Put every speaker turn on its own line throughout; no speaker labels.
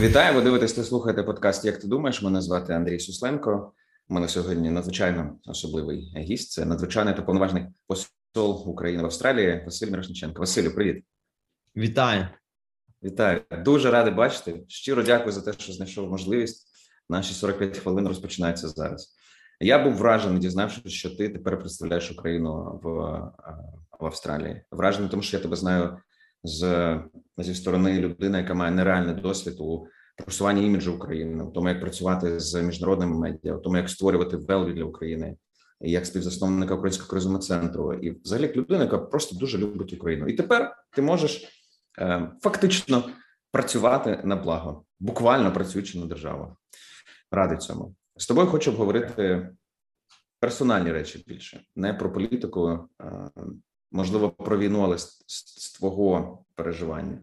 Вітаю, ви дивитесь та слухаєте подкаст. Як ти думаєш? Мене звати Андрій Сусленко. У мене сьогодні надзвичайно особливий гість. Це надзвичайний та повноважний посол України в Австралії Василь Мирошниченко. Василю, привіт,
вітаю,
вітаю. Дуже радий бачити. Щиро дякую за те, що знайшов можливість. Наші 45 хвилин розпочинаються зараз. Я був вражений, дізнавшись, що ти тепер представляєш Україну в в Австралії. Вражений, тому що я тебе знаю з зі сторони людини, яка має нереальний досвід у просуванні іміджу України, у тому, як працювати з міжнародними медіа, у тому, як створювати велві для України, як співзасновника українського кризового центру, і взагалі як людина, яка просто дуже любить Україну. І тепер ти можеш е, фактично працювати на благо, буквально працюючи на державу. Радий цьому з тобою хочу обговорити персональні речі більше, не про політику, можливо, про війну, але з, з твого переживання.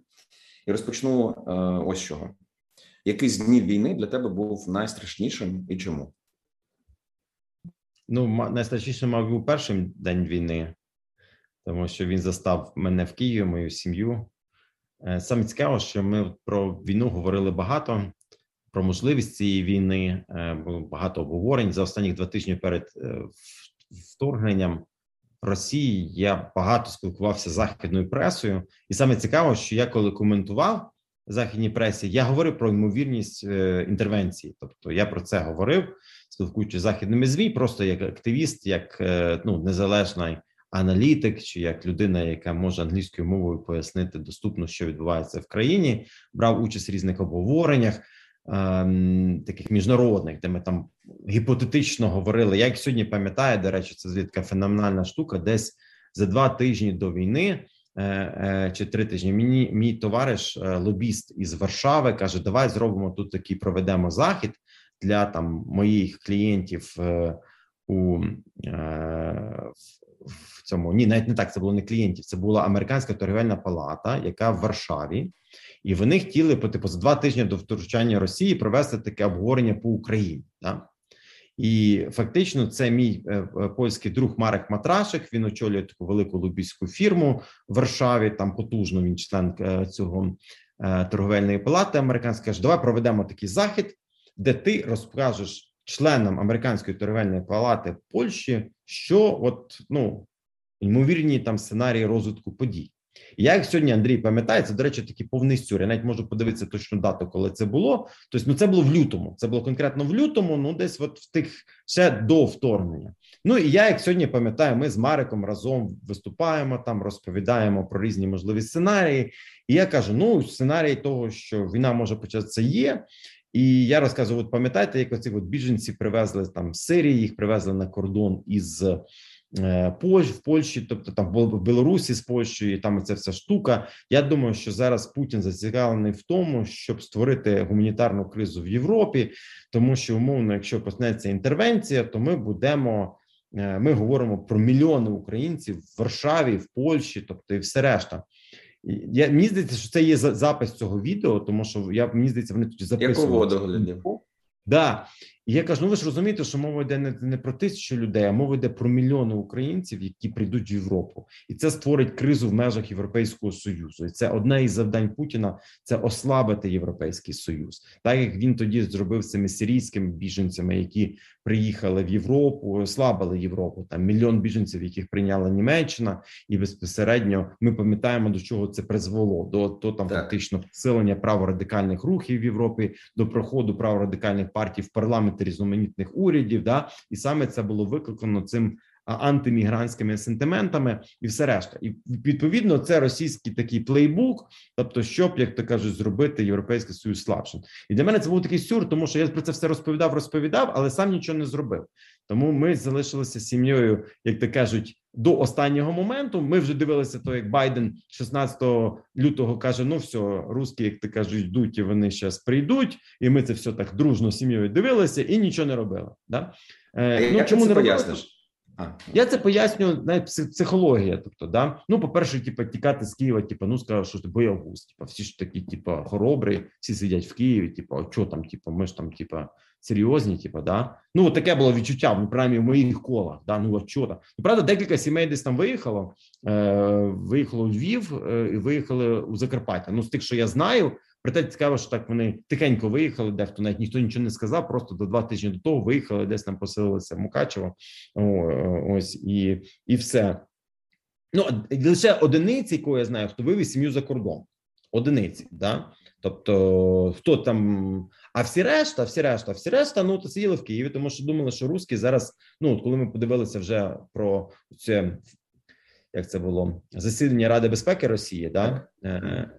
І розпочну е, ось чого. Який з днів війни для тебе був найстрашнішим і чому?
Ну, найстрашнішим, мабуть, був перший день війни, тому що він застав мене в Києві, мою сім'ю. Е, саме цікаво, що ми про війну говорили багато, про можливість цієї війни. Е, було багато обговорень за останні два тижні перед вторгненням. Росії я багато спілкувався з західною пресою, і саме цікаво, що я коли коментував західній пресі, я говорив про ймовірність е, інтервенції. Тобто я про це говорив, спілкуючись з західними змі, просто як активіст, як е, ну незалежний аналітик, чи як людина, яка може англійською мовою пояснити доступно, що відбувається в країні, брав участь в різних обговореннях. Ем, таких міжнародних, де ми там гіпотетично говорили. Я як сьогодні пам'ятаю, до речі, це звідка феноменальна штука. Десь за два тижні до війни е, е, чи три тижні. Мені мій товариш, е, лобіст із Варшави, каже: Давай зробимо тут такий проведемо захід для там моїх клієнтів у в цьому. Ні, навіть не так. Це було не клієнтів. Це була американська торгівельна палата, яка в Варшаві і вони хотіли по типу за два тижні до втручання Росії провести таке обговорення по Україні. Да? І фактично, це мій е, е, польський друг Марек Матрашик. Він очолює таку велику лобійську фірму в Варшаві. Там потужно він член е, цього торговельної палати. Американська каже, давай проведемо такий захід, де ти розкажеш членам американської торговельної палати Польщі, що от ну ймовірні там сценарії розвитку подій. Я як сьогодні Андрій пам'ятає, це, до речі, такий повний сюр. Я навіть можу подивитися точну дату, коли це було. Тобто, ну це було в лютому. Це було конкретно в лютому, ну десь от в тих ще до вторгнення. Ну і я, як сьогодні пам'ятаю, ми з Мариком разом виступаємо там, розповідаємо про різні можливі сценарії. І я кажу: ну, сценарій того, що війна може початися, є. І я розказую: от пам'ятаєте, як оці от біженці привезли там з Сирії, їх привезли на кордон із. Е, Польщ в Польщі, тобто там в Білорусі з Польщею, і там ця вся штука. Я думаю, що зараз Путін зацікавлений в тому, щоб створити гуманітарну кризу в Європі, тому що умовно, якщо почнеться інтервенція, то ми будемо. Е, ми говоримо про мільйони українців в Варшаві, в Польщі, тобто і все решта. Я мені здається, що це є запис цього відео, тому що я мені здається, вони тоді записували.
Яку
Да. І я кажу: ну ви ж розумієте, що мова йде не, не про тисячу людей, а мова йде про мільйони українців, які прийдуть в Європу, і це створить кризу в межах Європейського союзу. І це одне із завдань Путіна це ослабити європейський союз, так як він тоді зробив з цими сирійськими біженцями, які приїхали в Європу, ослабили Європу. Там мільйон біженців, яких прийняла Німеччина, і безпосередньо ми пам'ятаємо до чого це призвело до то там так. фактично посилення праворадикальних рухів в Європі, до проходу праворадикальних партій в парламент різноманітних урядів, да і саме це було викликано цим антимігрантськими сентиментами, і все решта, і відповідно це російський такий плейбук, тобто, щоб як то кажуть, зробити європейський союз слабшим. І для мене це був такий сюр, тому що я про це все розповідав, розповідав, але сам нічого не зробив. Тому ми залишилися сім'єю, як то кажуть. До останнього моменту ми вже дивилися, то як Байден 16 лютого каже: Ну все, русські, як ти кажуть, йдуть і вони зараз прийдуть, і ми це все так дружно сім'єю дивилися і нічого не робили. Да?
Е, ну, чому не поясниш?
Я це пояснюю навіть психологія. Тобто, да, ну, по-перше, типу, тікати з Києва, типу, ну сказав, що ти боягуз. Типу, всі ж такі, типу, хоробрі, всі сидять в Києві. Типу, а що там, типу, ми ж там, типу, серйозні, типу, да. Ну, таке було відчуття, ну, принаймні, в моїх колах. Да, ну, що там. Ну, правда, декілька сімей десь там виїхало. Е, Виїхало у Львів е, і виїхали у Закарпаття. Ну, з тих, що я знаю, Проте цікаво, що так вони тихенько виїхали, дехто навіть ніхто нічого не сказав. Просто до два тижні до того виїхали, десь там поселилися Мукачево. Ось і, і все. Ну лише одиниці, кого я знаю, хто вивіз сім'ю за кордон. Одиниці, да. Тобто, хто там, а всі решта, всі решта, всі решта, ну то сиділи в Києві, тому що думали, що русські зараз. Ну, от коли ми подивилися вже про це, як це було засідання Ради безпеки Росії, да е,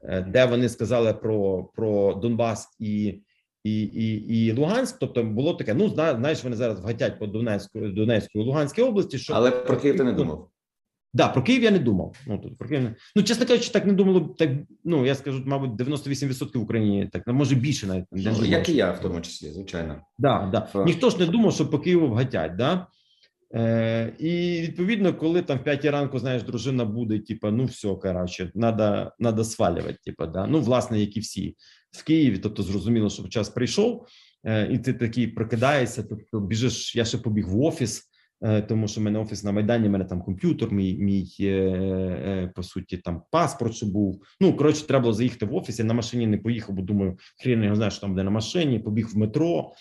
е, де вони сказали про про Донбас і і, і, і Луганськ. Тобто було таке: ну знаєш, вони зараз вгатять по Донецьку, Донецької Луганській області. Що
але про Київ ти не думав.
Да, про Київ я не думав. Ну тут про Київ ну чесно кажучи, так не думало. Так ну я скажу, мабуть, 98% в Україні так може більше навіть
не ну, як і я, в тому числі, звичайно.
Да, да. Фа. Ніхто ж не думав, що по Києву вгатять. Да? Е, І відповідно, коли там в п'ятій ранку знаєш, дружина буде, типа, ну все, коротше, надо, надо свалювати. Типа, да. Ну, власне, як і всі в Києві. Тобто, зрозуміло, що час прийшов, е, і ти такий прокидаєшся. Тобто, біжиш, я ще побіг в офіс. Е, тому що в мене офіс на майдані, в мене там комп'ютер, мій мій е, е, по суті там паспорт, що був. Ну коротше, треба було заїхати в офіс. Я на машині не поїхав, бо думаю, хрін його знає, що там буде на машині. Побіг в метро.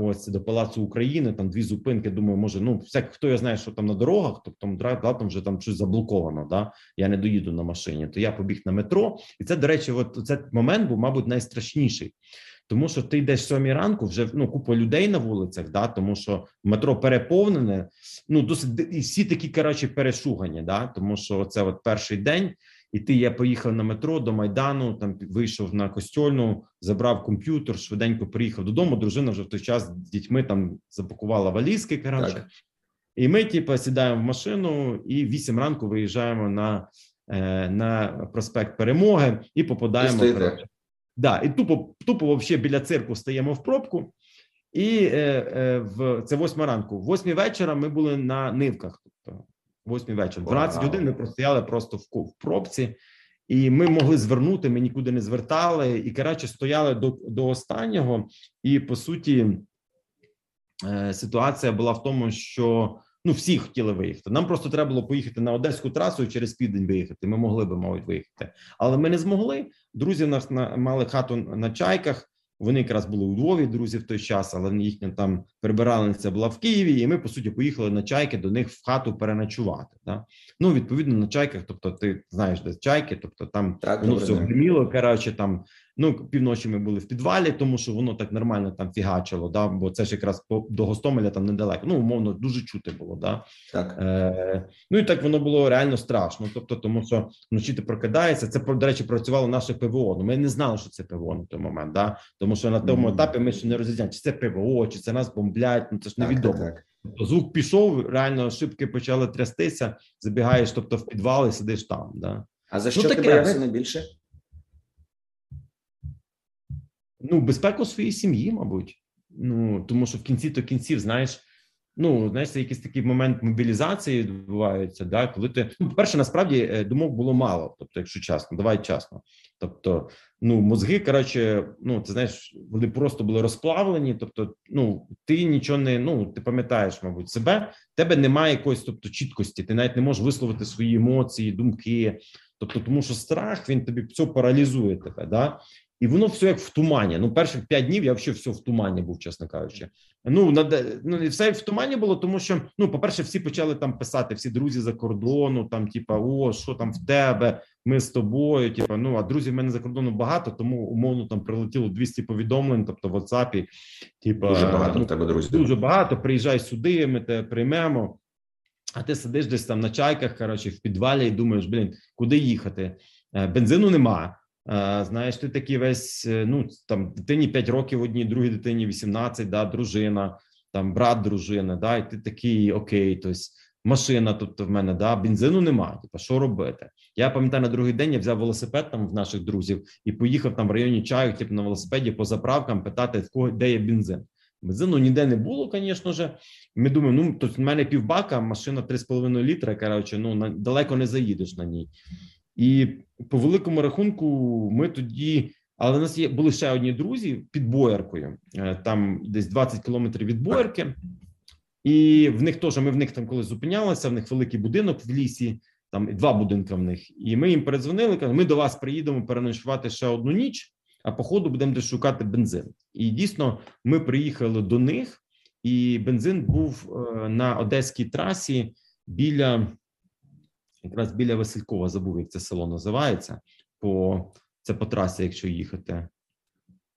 Ось до Палацу України. Там дві зупинки. Думаю, може, ну всяк хто я знає, що там на дорогах, то там там вже там щось заблоковано. Да, я не доїду на машині. То я побіг на метро, і це до речі, от цей момент був, мабуть, найстрашніший тому що ти йдеш сьомій ранку, вже ну купа людей на вулицях, да, тому що метро переповнене. Ну досить і всі такі коротше, перешугані, да, тому що це от перший день. І ти я поїхав на метро до майдану. Там вийшов на костюльну, забрав комп'ютер, швиденько приїхав додому. Дружина вже в той час з дітьми там запакувала валізки. Коротше, і ми, типу, сідаємо в машину і вісім ранку виїжджаємо на е, на проспект Перемоги і попадаємо. коротше, Да, і тупо тупо вообще біля цирку стаємо в пробку, і е, е, в це восьма ранку. В восьмій вечора ми були на нивках. Тобто восьмій вечора. 12 годин ми простояли просто в, в пробці, і ми могли звернути. Ми нікуди не звертали, і коротше, стояли до, до останнього. І по суті, е, ситуація була в тому, що Ну, всі хотіли виїхати. Нам просто треба було поїхати на одеську трасу і через південь виїхати. Ми могли би, мабуть, виїхати, але ми не змогли. Друзі в нас на мали хату на чайках. Вони якраз були у Львові, друзі, в той час, але їхня там прибиральниця була в Києві, і ми по суті поїхали на чайки до них в хату переночувати. Да? Ну відповідно на чайках, тобто ти знаєш, де чайки, тобто там так, воно все гриміло. Коротше, там ну півночі ми були в підвалі, тому що воно так нормально там фігачило. Да? Бо це ж якраз по до Гостомеля там недалеко. Ну умовно дуже чути було. Да?
Так
Е, ну і так воно було реально страшно. Тобто, тому що вночі ти прокидається. Це до речі, працювало наше ПВО. Ну ми не знали, що це ПВО на той момент. Да? Тому що на тому етапі ми ще не розрізняємо, чи це ПВО, чи це нас бомблять. Ну це ж невідомо. Так, так. Тобто звук пішов, реально шибки почали трястися. Забігаєш, тобто в підвал і сидиш там. Да?
А за ну, що ну, ти боявся найбільше?
Ну, безпеку своєї сім'ї, мабуть. Ну тому що в кінці то кінців, знаєш, ну знаєш, це якийсь такий момент мобілізації відбувається. Да, коли ти ну, перше, насправді е, думок було мало. Тобто, якщо чесно, давай чесно. Тобто, ну мозги, коротше, ну ти знаєш, вони просто були розплавлені. Тобто, ну ти нічого не ну ти пам'ятаєш, мабуть, себе. Тебе немає якоїсь, тобто чіткості. Ти навіть не можеш висловити свої емоції, думки. Тобто, тому що страх він тобі все паралізує тебе. Да? І воно все як в тумані. Ну, перших п'ять днів я взагалі все в тумані був, чесно кажучи. Ну на ну і все в тумані було, тому що ну, по-перше, всі почали там писати, всі друзі за кордону, там, типа, о, що там в тебе, ми з тобою. Типа, ну а друзів в мене за кордону багато, тому умовно там прилетіло 200 повідомлень. Тобто, в WhatsApp, типа
дуже багато ну, тебе друзів.
Дуже багато. Приїжджай сюди, ми тебе приймемо. А ти сидиш десь там на чайках, коротше, в підвалі і думаєш, блін, куди їхати? Е, бензину нема. Знаєш, ти такий весь е, ну там дитині 5 років одній, другій дитині 18, да, дружина, там брат дружини, да, і ти такий окей, тобто машина, тобто в мене да, бензину немає. Типа, що робити? Я пам'ятаю на другий день я взяв велосипед там в наших друзів і поїхав там в районі чаю, типу на велосипеді по заправкам питати, в кого де є бензин. Бензину ніде не було, звісно ж. Ми думаємо, ну тут в мене півбака, машина 3,5 літра. Коротше, ну на далеко не заїдеш на ній. І по великому рахунку, ми тоді, але в нас є були ще одні друзі під бояркою, е, там десь 20 кілометрів від боярки, і в них теж ми в них там коли зупинялися. В них великий будинок в лісі, там два будинки в них. І ми їм передзвонили. Кажуть, ми до вас приїдемо переночувати ще одну ніч. а по ходу будемо десь шукати бензин. І дійсно, ми приїхали до них, і бензин був е, на одеській трасі біля якраз біля Василькова. Забув, як це село називається. По це по трасі, якщо їхати.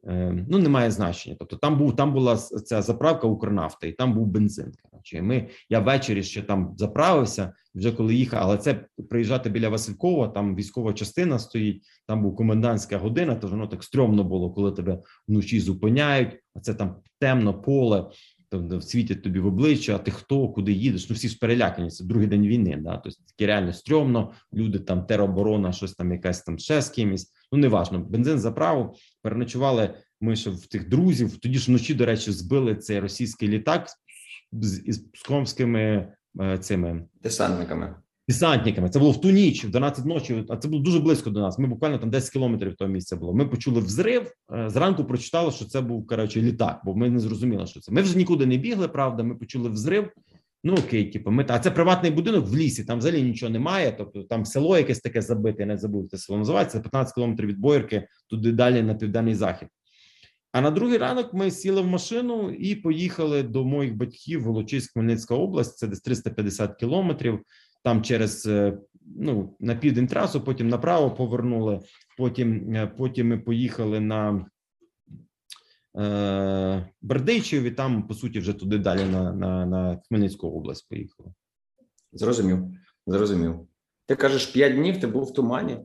Е, ну, немає значення. Тобто, там був там була ця заправка Укрнафта, і там був бензин. Коротше, ми я ввечері ще там заправився, вже коли їхав, але це приїжджати біля Василькова, там військова частина стоїть, там був комендантська година, то воно так стрьомно було, коли тебе вночі зупиняють. А це там темно поле, тобто світять тобі в обличчя, а ти хто, куди їдеш? Ну всі ж перелякані. Це другий день війни. Да? Тобто таке реально стрьомно. Люди там тероборона, щось там, якась там ще з кимось. Ну неважно. Бензин заправив, переночували. Ми ще в тих друзів. Тоді ж вночі, до речі, збили цей російський літак з із псковськими е, цими
десантниками.
Десантниками. Це було в ту ніч, в 12 ночі. А це було дуже близько до нас. Ми буквально там 10 кілометрів того місця було. Ми почули взрив. Е, зранку прочитали, що це був коротше, літак, бо ми не зрозуміли, що це. Ми вже нікуди не бігли. Правда, ми почули взрив. Ну окей, типу, ми а це приватний будинок в лісі. Там взагалі нічого немає. Тобто там село якесь таке забите. Не забув це село називається 15 кілометрів від Боярки, туди далі на південний захід. А на другий ранок ми сіли в машину і поїхали до моїх батьків Волочиськ, Хмельницька область. Це десь 350 кілометрів. Там через е, ну на південь трасу, потім направо повернули. Потім е, потім ми поїхали на е, Бердичів, і там по суті вже туди далі на, на, на Хмельницьку область поїхали.
Зрозумів, зрозумів. Ти кажеш, п'ять днів ти був в тумані.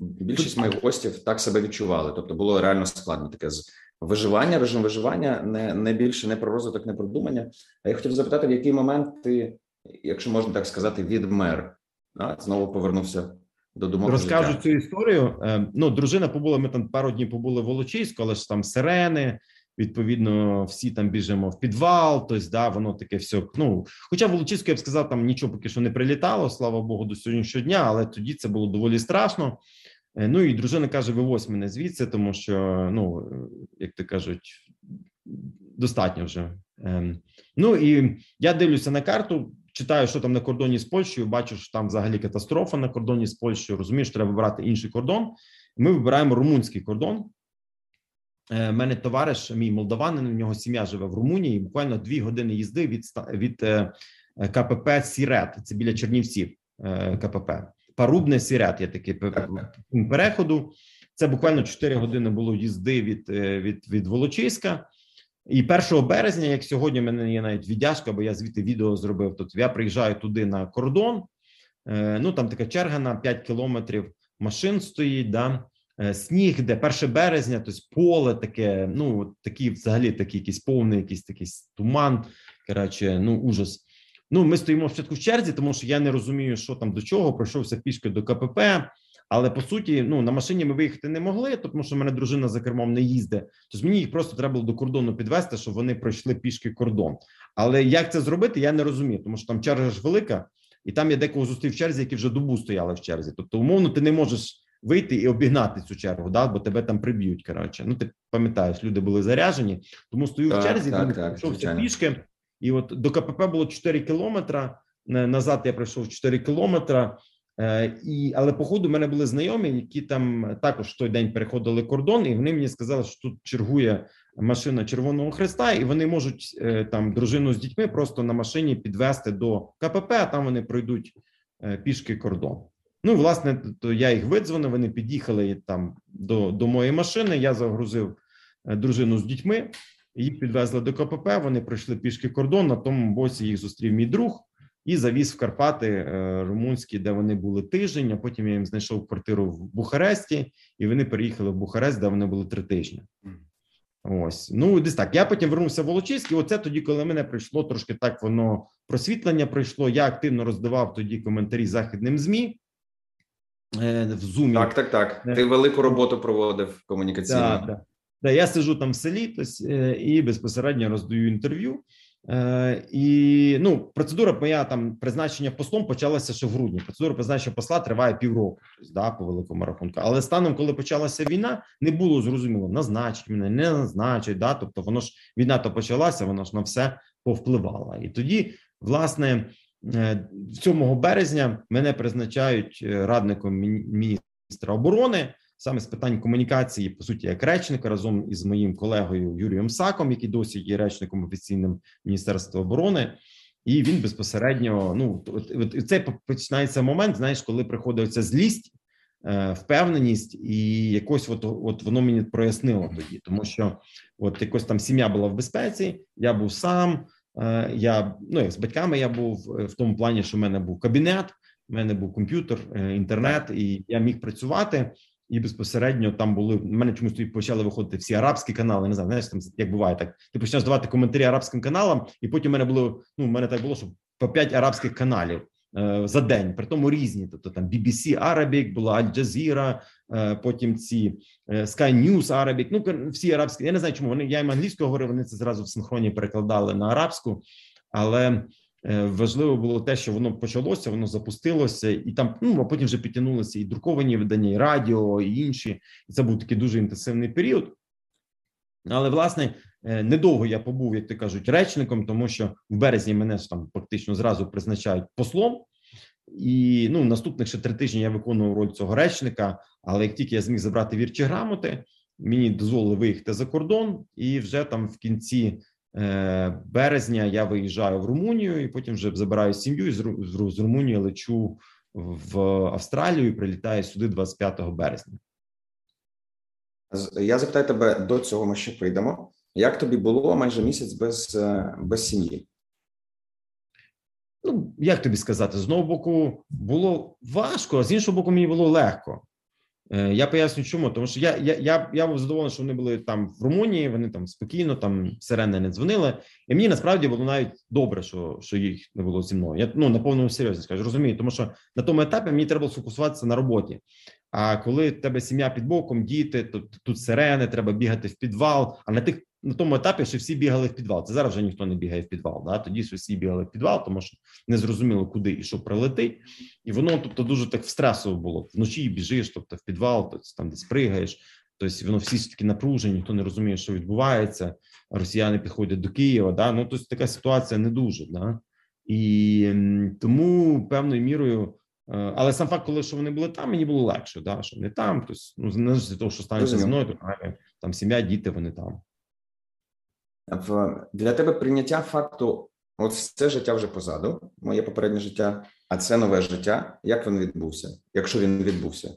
Більшість моїх гостів так себе відчували. Тобто було реально складно таке з виживання, режим виживання, не не більше не про розвиток, не про думання. А я хотів запитати, в який момент ти, якщо можна так сказати, відмер, а, знову повернувся до думок.
Розкажу життя. цю історію. Е, ну, дружина побула. Ми там пару днів побули в Волочиську, але ж там сирени. Відповідно, всі там біжимо в підвал. Тобто, да, воно таке все. Ну, хоча в Волочиську, я б сказав, там нічого поки що не прилітало, слава Богу, до сьогоднішнього дня, але тоді це було доволі страшно. Е, ну і дружина каже: вивозь мене звідси, тому що, ну як то кажуть, достатньо вже. Ем, ну і я дивлюся на карту, читаю, що там на кордоні з Польщею. Бачу, що там взагалі катастрофа на кордоні з Польщею. Розумієш, треба вибирати інший кордон. Ми вибираємо румунський кордон. У е, мене товариш, мій молдаванин, у нього сім'я живе в Румунії. Буквально дві години їзди від від е, КПП Сірет. Це біля Чернівців КПП. Парубне Сірят є такий переходу. Це буквально 4 години було їзди від е, від, від Волочиська. І 1 березня, як сьогодні, в мене є навіть віддяжка, бо я звідти відео зробив. Тобто я приїжджаю туди на кордон. Е, ну там така черга на 5 кілометрів машин стоїть. да, е, Сніг, де 1 березня, тобто поле таке, ну такі взагалі такий якийсь повний, якийсь такий туман. Коротше, ну ужас. Ну, ми стоїмо спочатку в черзі, тому що я не розумію, що там до чого. Пройшовся пішки до КПП. Але по суті, ну на машині ми виїхати не могли, тому що в мене дружина за кермом не їздить. Тобто мені їх просто треба було до кордону підвести, щоб вони пройшли пішки кордон. Але як це зробити, я не розумію, тому що там черга ж велика, і там я декого зустрів в черзі, які вже добу стояли в черзі. Тобто, умовно, ти не можеш вийти і обігнати цю чергу, да, бо тебе там приб'ють. Коротше, ну ти пам'ятаєш, люди були заряжені, тому стою так, в черзі, так, так, пройшовся пішки. І от до КПП було 4 кілометра. Назад я пройшов 4 кілометра. Е, і але по ходу в мене були знайомі, які там також той день переходили кордон, і вони мені сказали, що тут чергує машина Червоного Хреста, і вони можуть е, там дружину з дітьми просто на машині підвести до КПП. а Там вони пройдуть е, пішки кордон. Ну, власне, то я їх видзвонив. Вони під'їхали там до, до моєї машини. Я загрузив дружину з дітьми. Їх підвезли до КПП. Вони пройшли пішки кордон. На тому боці їх зустрів мій друг і завіз в Карпати е, румунські, де вони були тиждень. А потім я їм знайшов квартиру в Бухаресті, і вони переїхали в Бухарест, де вони були три тижні. Ось ну десь так. Я потім вернувся в Волочиськ, і Оце тоді, коли мене прийшло трошки так, воно просвітлення прийшло. Я активно роздавав тоді коментарі західним змі.
Е, в зумі так, так, так. Ти велику роботу проводив комунікаційно. Так, так.
Да, я сижу там в селі тось, е, і безпосередньо роздаю інтерв'ю. Е, І ну, процедура моя там призначення послом почалася ще в грудні. Процедура призначення посла триває півроку, тобто, да, по великому рахунку. Але станом, коли почалася війна, не було зрозуміло, назначить мене, не назначить. Да, тобто, воно ж війна то почалася, воно ж на все повпливало. І тоді, власне, 7 е, березня мене призначають е, радником міністра оборони. Саме з питань комунікації, по суті, як речника разом із моїм колегою Юрієм Саком, який досі є речником офіційним Міністерства оборони. І він безпосередньо ну це починається момент, знаєш, коли приходить ця злість, е, впевненість, і якось от, от воно мені прояснило тоді, тому що от якось там сім'я була в безпеці, я був сам. Е, я ну як з батьками я був е, в тому плані, що в мене був кабінет, в мене був комп'ютер, інтернет, і я міг працювати. І безпосередньо там були в мене чомусь тоді почали виходити всі арабські канали. Не знаю, знаєш, там як буває так. Ти почнеш давати коментарі арабським каналам, і потім в мене було. Ну, в мене так було, що по п'ять арабських каналів е, за день, при тому різні. Тобто там BBC Arabic, була Jazeera, е, потім ці е, Sky News Arabic, Ну всі арабські. Я не знаю, чому вони я їм англійською говорив. Вони це зразу в синхроні перекладали на арабську, але. Е, важливо було те, що воно почалося, воно запустилося, і там ну а потім вже підтягнулися і друковані видання, і радіо, і інші. І це був такий дуже інтенсивний період. Але власне е, недовго я побув, як ти кажуть, речником, тому що в березні мене ж там фактично зразу призначають послом. І ну наступних ще три тижні я виконував роль цього речника. Але як тільки я зміг забрати вірчі грамоти, мені дозволили виїхати за кордон, і вже там в кінці березня я виїжджаю в Румунію і потім вже забираю сім'ю і з Румунії лечу в Австралію і прилітаю сюди 25 березня.
Я запитаю тебе до цього. Ми ще прийдемо. Як тобі було майже місяць без е, без сім'ї?
Ну як тобі сказати, з одного боку було важко, а з іншого боку, мені було легко. Е, я поясню, чому тому, що я я, я, я був задоволений, що вони були там в Румунії. Вони там спокійно, там сирени не дзвонили, і мені насправді було навіть добре, що що їх не було зі мною. Я ну на повному серйозі скажу, розумію, тому що на тому етапі мені треба було сфокусуватися на роботі. А коли в тебе сім'я під боком, діти, то тут сирени, треба бігати в підвал. А на тих на тому етапі, що всі бігали в підвал. Це зараз вже ніхто не бігає в підвал. Да? Тоді що всі бігали в підвал, тому що не зрозуміло, куди і що прилетить, і воно тобто дуже так стресово було. Вночі біжиш, тобто в підвал, тобто там десь пригаєш. Тобто воно всі такі напружені, ніхто не розуміє, що відбувається. Росіяни підходять до Києва. Да? Ну тобто така ситуація не дуже. Да? І тому певною мірою. Е, але сам факт, коли що вони були там, мені було легше, да, що вони там, тобто, ну, не з того, що станеться зі мною, то там сім'я, діти, вони там
в для тебе прийняття факту, от це життя вже позаду, моє попереднє життя, а це нове життя. Як він відбувся, якщо він відбувся?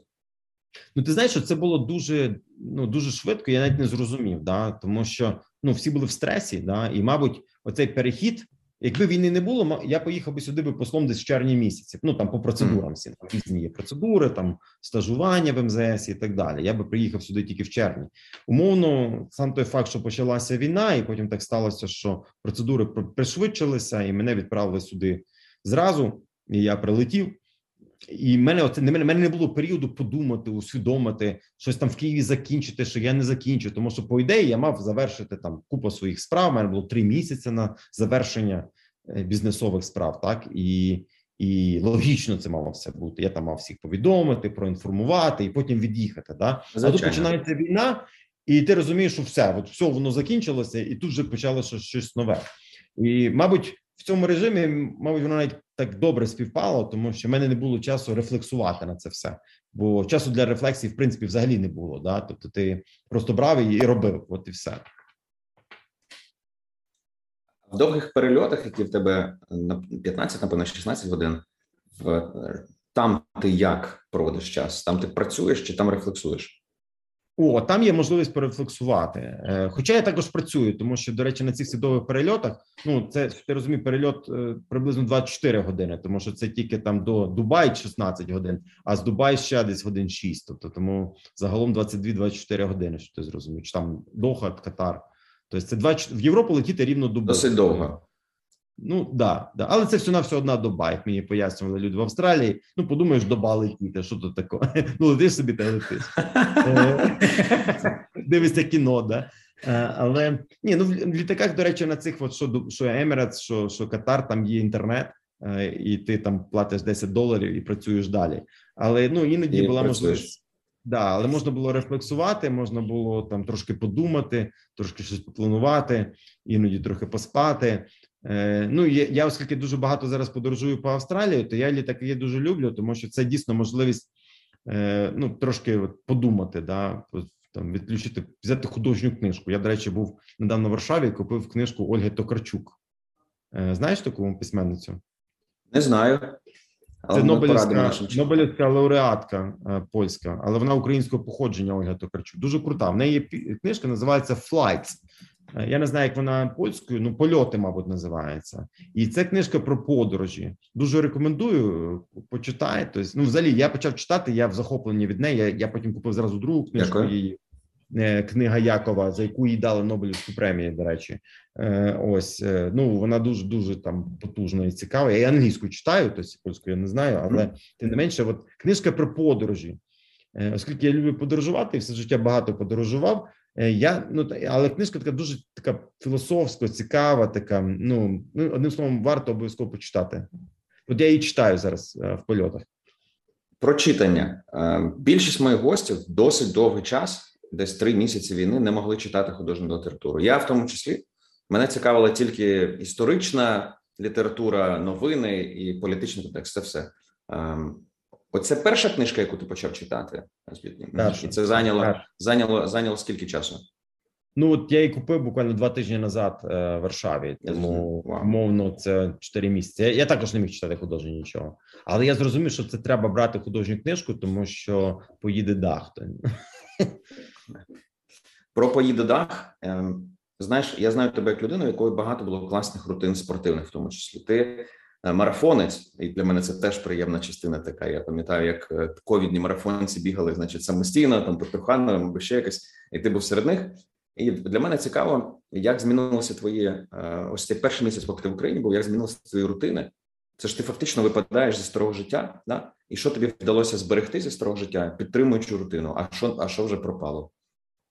Ну, ти знаєш, що це було дуже ну дуже швидко. Я навіть не зрозумів, да тому що ну всі були в стресі, да, і мабуть, оцей перехід Якби війни не було, я поїхав би сюди би послом десь в червні місяці. Ну там по процедурам всі там різні є процедури, там стажування в МЗС і так далі. Я би приїхав сюди тільки в червні. Умовно, сам той факт, що почалася війна, і потім так сталося, що процедури пришвидшилися, і мене відправили сюди зразу. І я прилетів. І мене оце не мене, мене не було періоду подумати, усвідомити щось там в Києві закінчити, що я не закінчу. Тому що, по ідеї, я мав завершити там купу своїх справ. У Мене було три місяці на завершення е, бізнесових справ. Так і і логічно це мало все бути. Я там мав всіх повідомити, проінформувати і потім від'їхати. Да? А тут починається війна, і ти розумієш, що все от все воно закінчилося, і тут вже почалося щось нове. І, мабуть, в цьому режимі, мабуть, воно навіть так добре співпало, тому що в мене не було часу рефлексувати на це все. Бо часу для рефлексії, в принципі, взагалі не було. Да? Тобто, ти просто брав її і робив, от і все.
В довгих перельотах, які в тебе на 15, напевно, 16 годин, в там ти як проводиш час? Там ти працюєш чи там рефлексуєш?
О, там є можливість порефлексувати. Е, хоча я також працюю, тому що, до речі, на цих свідових перельотах, ну це ти розумієш, перельот е, приблизно 24 години, тому що це тільки там до Дубай 16 годин, а з Дубай ще десь годин 6. Тобто тому загалом 22-24 години, що ти зрозумієш. Там Доха, Катар. Тобто це 2, в Європу летіти рівно добу.
Досить довго.
Ну да, да, але це все на все одна доба, як мені пояснювали люди в Австралії. Ну, подумаєш, доба летіти, що тут таке? Ну, летиш собі та летиш. Дивишся кіно, да. Е, але ні, ну в літаках, до речі, на цих от що що Emirates, що що Катар, там є інтернет, е, і ти там платиш 10 доларів і працюєш далі. Але ну іноді і була можливість. Да, але можна було рефлексувати, можна було там трошки подумати, трошки щось попланувати, іноді трохи поспати. Е, ну я, я, оскільки дуже багато зараз подорожую по Австралії, то я літаки дуже люблю, тому що це дійсно можливість е, ну трошки от подумати, да, там відключити, взяти художню книжку. Я, до речі, був недавно в Варшаві і купив книжку Ольги Токарчук. Е, знаєш таку письменницю?
Не знаю.
Але Це Нобелівська, Нобелівська лауреатка польська, але вона українського походження Ольга Токарчук. Дуже крута. В неї книжка називається Flights. Е, я не знаю, як вона польською, ну польоти, мабуть, називається. І це книжка про подорожі. Дуже рекомендую. Почитай. Тобто, ну, взагалі, я почав читати. Я в захопленні від неї. Я, я потім купив зразу другу книжку. Дякую. Її Е, книга Якова, за яку їй дали Нобелівську премію. До речі, е, ось е, ну вона дуже дуже там потужна і цікава. Я англійську читаю, тобто польську я не знаю, але тим не менше, от книжка про подорожі, оскільки я люблю подорожувати, все життя багато подорожував. Я ну але книжка така дуже така філософська, цікава. Така ну ну одним словом, варто обов'язково почитати. От я її читаю зараз в польотах.
Про читання більшість моїх гостів досить довгий час десь три місяці війни не могли читати художню літературу. Я в тому числі мене цікавила тільки історична література, новини і політичний контекст. Це все. Оце перша книжка, яку ти почав читати. І це зайняло зайняло зайняло скільки часу?
Ну от я її купив буквально два тижні назад е, в Варшаві, тому wow. мовно це чотири місяці. Я, я також не міг читати художню нічого, але я зрозумів, що це треба брати художню книжку, тому що поїде дах.
Про поїде дах. Ем, знаєш, я знаю тебе як людину, якої багато було класних рутин спортивних, в тому числі ти е, марафонець, і для мене це теж приємна частина. Така я пам'ятаю, як е, ковідні марафонці бігали, значить, самостійно, там Петруханова, або ще якось, і ти був серед них. І для мене цікаво, як змінилося твої е, ось цей перший місяць, поки ти в Україні був, як змінилися твої рутини. Це ж ти фактично випадаєш зі старого життя, да? і що тобі вдалося зберегти зі старого життя, підтримуючи рутину. А що а що вже пропало?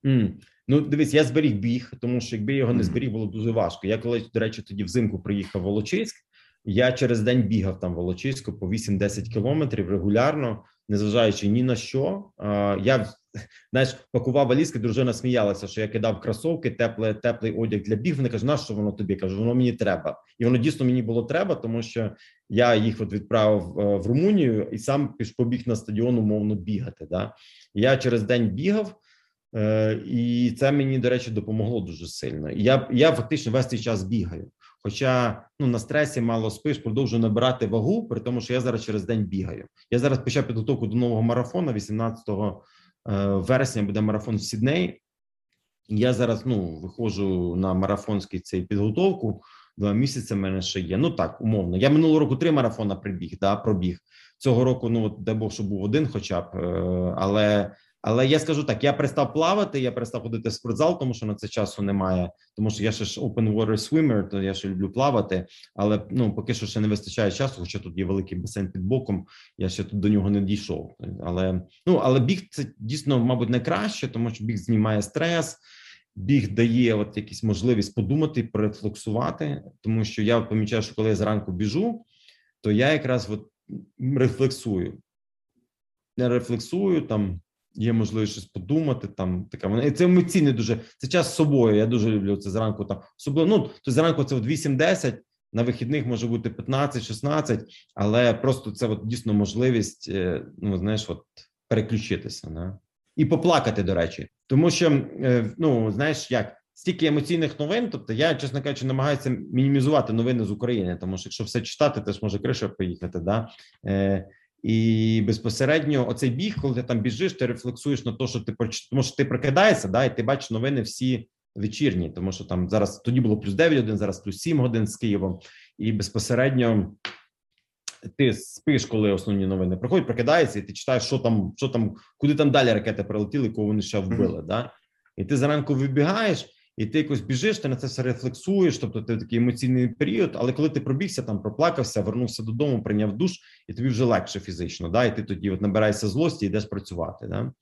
Mm. Ну, дивись, я зберіг біг, тому що якби його не зберіг, було дуже важко. Я коли, до речі, тоді взимку приїхав в Волочиськ. Я через день бігав там Волочиську по 8-10 кілометрів регулярно, незважаючи ні на що. Я знаєш, пакував валізки, дружина сміялася, що я кидав кросовки, теплий, теплий одяг для біг. Вони кажуть, на що воно тобі? кажу, воно мені треба, і воно дійсно мені було треба, тому що я їх от відправив е, в Румунію і сам побіг на стадіон умовно бігати. Да? Я через день бігав. Е, і це мені, до речі, допомогло дуже сильно. Я я фактично весь цей час бігаю. Хоча ну на стресі мало спиш, продовжую набирати вагу, при тому, що я зараз через день бігаю. Я зараз почав підготовку до нового марафону. 18 е, вересня буде марафон в Сідней. Я зараз ну виходжу на марафонський цей підготовку. Два місяці в мене ще є. Ну так, умовно. Я минулого року три марафона прибіг, да, пробіг цього року. Ну от де Бог, що був один, хоча б е, але але я скажу так: я перестав плавати, я перестав ходити в спортзал, тому що на це часу немає. Тому що я ще ж open water swimmer, то я ще люблю плавати. Але ну поки що ще не вистачає часу, хоча тут є великий басейн під боком. Я ще тут до нього не дійшов. Але ну але біг це дійсно, мабуть, найкраще, тому що біг знімає стрес. Біг дає от якісь можливість подумати, порефлексувати, тому що я помічаю, що коли я зранку біжу, то я якраз от рефлексую. Я рефлексую там є можливість щось подумати. Там така вона і це емоційне дуже. Це час з собою. Я дуже люблю це зранку. Там особливо ну то зранку це от 8-10, на вихідних може бути 15-16, але просто це от дійсно можливість. Е, ну знаєш, от переключитися да? і поплакати. До речі, тому що е, ну знаєш, як. Стільки емоційних новин, тобто я, чесно кажучи, намагаюся мінімізувати новини з України, тому що якщо все читати, теж може криша поїхати. Да? Е, і безпосередньо оцей біг, коли ти там біжиш, ти рефлексуєш на те, що ти тому що ти прокидаєшся, да, і ти бачиш новини всі вечірні, тому що там зараз тоді було плюс 9 годин, зараз плюс 7 годин з Києвом, і безпосередньо ти спиш, коли основні новини приходять, прокидаєшся, і ти читаєш, що там, що там, куди там далі ракети прилетіли, кого вони ще вбили. Mm-hmm. Да? І ти зранку вибігаєш і ти якось біжиш, ти на це все рефлексуєш, тобто ти такий емоційний період. Але коли ти пробігся, там проплакався, вернувся додому, прийняв душ, і тобі вже легше фізично. Да, І ти тоді от набираєшся злості і йдеш працювати. Да?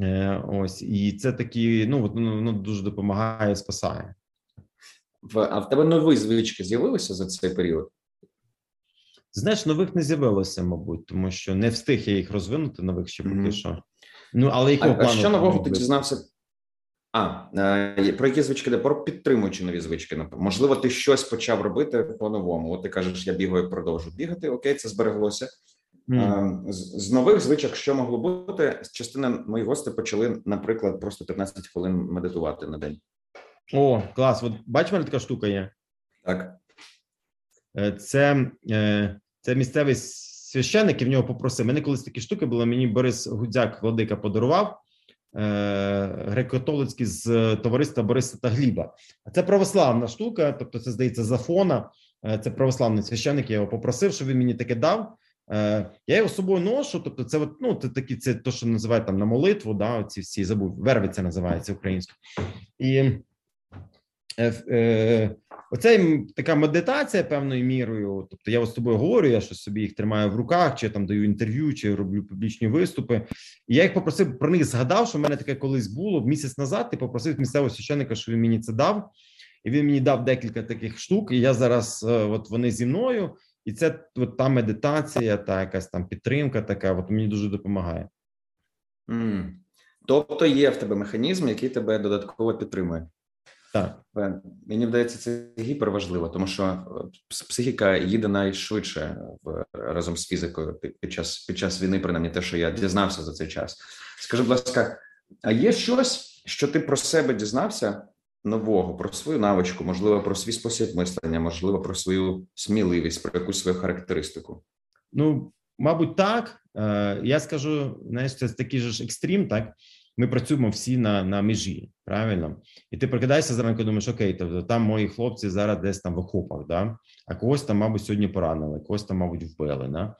Е, Ось і це такі, ну воно ну, дуже допомагає, спасає.
А в тебе нові звички з'явилися за цей період?
Знаєш, нових не з'явилося, мабуть, тому що не встиг я їх розвинути, нових ще поки mm-hmm. що. Ну, але якого а,
плану? А що нового ти дізнався а е, про які звички де про підтримуючі нові звички. можливо, ти щось почав робити по-новому. От ти кажеш, я бігаю, продовжу бігати. Окей, це збереглося. Mm. З, нових звичок, що могло бути, частина моїх гостей почали, наприклад, просто 15 хвилин медитувати на день.
О, клас! От бач, мене така штука є.
Так.
Е, це це місцевий священник і в нього попросив. Мене колись такі штуки були. Мені Борис Гудзяк Владика подарував греко-католицький з товариства Бориса та Гліба. А це православна штука, тобто це здається зафона. Це православний священник. Я його попросив, щоб він мені таке дав. Я його з собою ношу. Тобто, це от, ну, це такі, це то, що називають там на молитву. Да, ці всі забув вервиця називається українською. І Е, е, оце така медитація певною мірою. Тобто, я з тобою говорю, я щось собі їх тримаю в руках, чи там даю інтерв'ю, чи роблю публічні виступи. І я їх попросив про них згадав, що в мене таке колись було місяць назад. Ти попросив місцевого священника, що він мені це дав, і він мені дав декілька таких штук. І я зараз, е, от вони зі мною, і це от та медитація, та якась там підтримка, така от мені дуже допомагає.
Mm. Тобто є в тебе механізм, який тебе додатково підтримує.
Так
е, мені вдається це гіперважливо, тому що е, психіка їде найшвидше в разом з фізикою під час під час війни, принаймні те, що я дізнався за цей час. Скажи, будь ласка, а є щось, що ти про себе дізнався нового, про свою навичку, можливо, про свій спосіб мислення, можливо, про свою сміливість, про якусь свою характеристику?
Ну, мабуть, так. Е, я скажу, знаєш, це такий ж екстрім, так ми працюємо всі на на межі, правильно? І ти прокидаєшся зранку, думаєш, окей, тобто там мої хлопці зараз десь там в окопах, да? а когось там, мабуть, сьогодні поранили, когось там, мабуть, вбили. Да?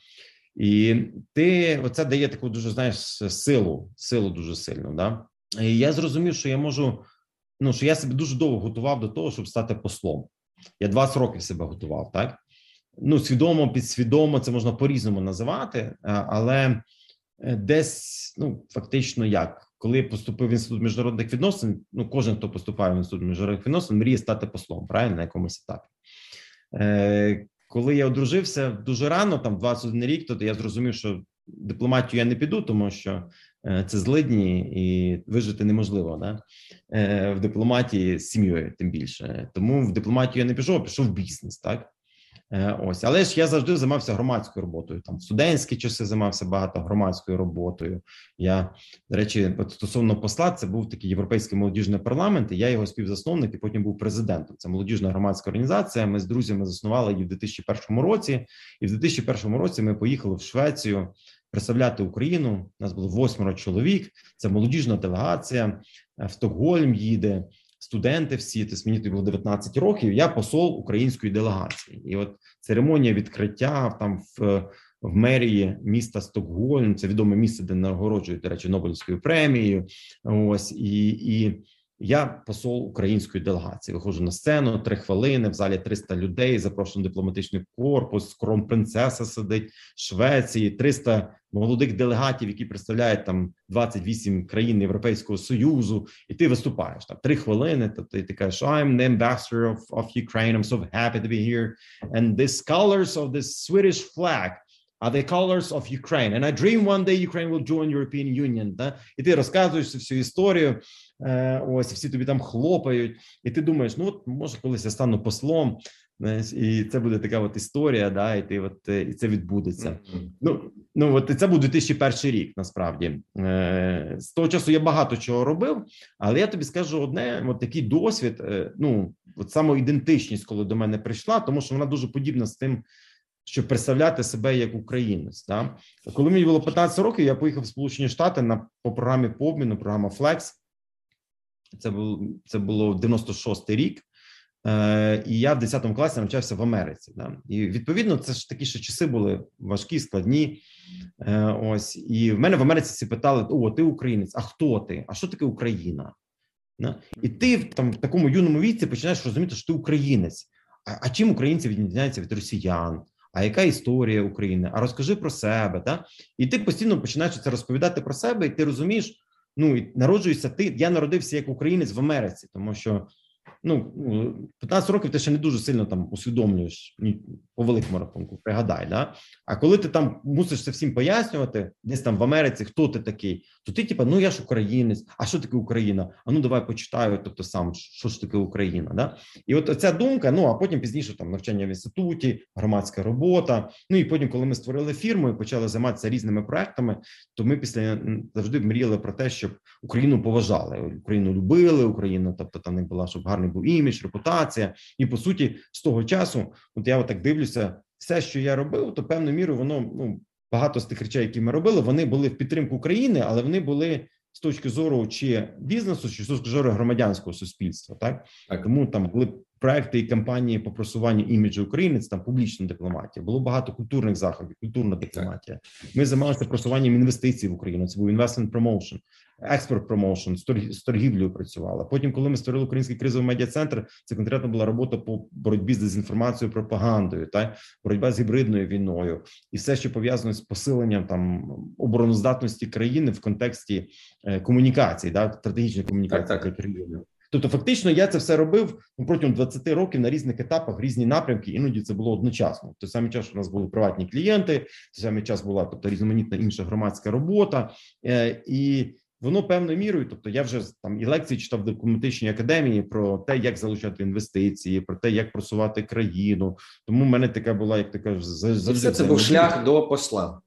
І ти оце дає таку дуже знаєш силу, силу дуже сильну. Да? І я зрозумів, що я можу. Ну що я себе дуже довго готував до того, щоб стати послом. Я 20 років себе готував, так ну свідомо, підсвідомо це можна по різному називати, але е, десь ну фактично як коли поступив в інститут міжнародних відносин, ну кожен, хто поступає в інститут міжнародних відносин, мріє стати послом, правильно на якомусь етапі. Е, Коли я одружився дуже рано, там 21 рік, то я зрозумів, що дипломатію я не піду, тому що е, це злидні і вижити неможливо да? е, в дипломатії з сім'єю, тим більше. Тому в дипломатію я не пішов, а пішов в бізнес. Так ось, але ж я завжди займався громадською роботою. Там студентські часи займався багато громадською роботою. Я до речі, стосовно посла, це був такий європейський молодіжний парламент. і Я його співзасновник і потім був президентом. Це молодіжна громадська організація. Ми з друзями заснували її в 2001 році, і в 2001 році ми поїхали в Швецію представляти Україну. Нас було восьмеро чоловік. Це молодіжна делегація в Стокгольм їде студенти всі, тобто мені було 19 років. Я посол української делегації, і от церемонія відкриття там в в мерії міста Стокгольм. Це відоме місце, де нагороджують до речі, Нобелівською премією. Ось і і я посол української делегації. Виходжу на сцену три хвилини. В залі 300 людей. Запрошений дипломатичний корпус. кронпринцеса сидить Швеції, 300 молодих делегатів, які представляють там 28 країн Європейського союзу, і ти виступаєш там три хвилини. Тобто ти кажеш, I'm the ambassador of, of Ukraine. I'm so happy to be here. And the colors of the Swedish flag are the colors of Ukraine. And I dream one day Ukraine will join European Union. Да? І ти розказуєш всю історію. Е, ось всі тобі там хлопають, і ти думаєш, ну от може колись я стану послом, знаєш, і це буде така от історія, да, і ти от е, і це відбудеться. Mm-hmm. Ну ну от це був 2001 рік. Насправді е, з того часу я багато чого робив, але я тобі скажу одне: от такий досвід. Ну от самоідентичність, коли до мене прийшла, тому що вона дуже подібна з тим. Щоб представляти себе як українець, да? коли мені було 15 років, я поїхав в Сполучені Штати на по програмі по обміну, програма Flex, це був це було 96-й рік, е, і я в 10 класі навчався в Америці. Да? І відповідно, це ж такі ще часи були важкі, складні. Е, Ось і в мене в Америці всі питали: О, ти українець, а хто ти? А що таке Україна? Да? І ти там в такому юному віці починаєш розуміти, що ти українець. А, а чим українці відрізняються від росіян? А яка історія України? А розкажи про себе, да? і ти постійно починаєш це розповідати про себе, і ти розумієш, ну і народжуєшся ти. Я народився як українець в Америці, тому що ну 15 років ти ще не дуже сильно там усвідомлюєш ні по великому рахунку. Пригадай, да. А коли ти там мусиш це всім пояснювати, десь там в Америці, хто ти такий, то ти, типа, ну я ж українець, а що таке Україна? А ну давай почитаю, тобто сам що ж таке Україна, да і от ця думка. Ну а потім пізніше там навчання в інституті, громадська робота. Ну і потім, коли ми створили фірму і почали займатися різними проектами, то ми після завжди мріяли про те, щоб Україну поважали, Україну любили, Україна, тобто там не була, щоб гарний був імідж, репутація. І по суті, з того часу, от я отак дивлюся, все, що я робив, то певною мірою воно ну багато з тих речей, які ми робили, вони були в підтримку України, але вони були. З точки зору чи бізнесу, чи з точки зору громадянського суспільства, так, так. тому там були проекти і кампанії по просуванню іміджу України. Це там публічна дипломатія. Було багато культурних заходів, культурна дипломатія. Ми займалися просуванням інвестицій в Україну. Це був investment promotion експорт промоушен, з торгівлею працювала. Потім, коли ми створили український кризовий медіа центр, це конкретно була робота по боротьбі з дезінформацією, пропагандою, та боротьба з гібридною війною, і все, що пов'язано з посиленням там обороноздатності країни в контексті е, комунікації, да стратегічної комунікації так, так. країни. Тобто, фактично, я це все робив ну, протягом 20 років на різних етапах, різні напрямки. Іноді це було одночасно. В той самий час у нас були приватні клієнти, в той самий час була тобто різноманітна інша громадська робота, е, і воно певною мірою, тобто я вже там і лекції читав в документичній академії про те, як залучати інвестиції, про те, як просувати країну. Тому в мене така була, як ти кажеш,
завжди це був шлях до посла.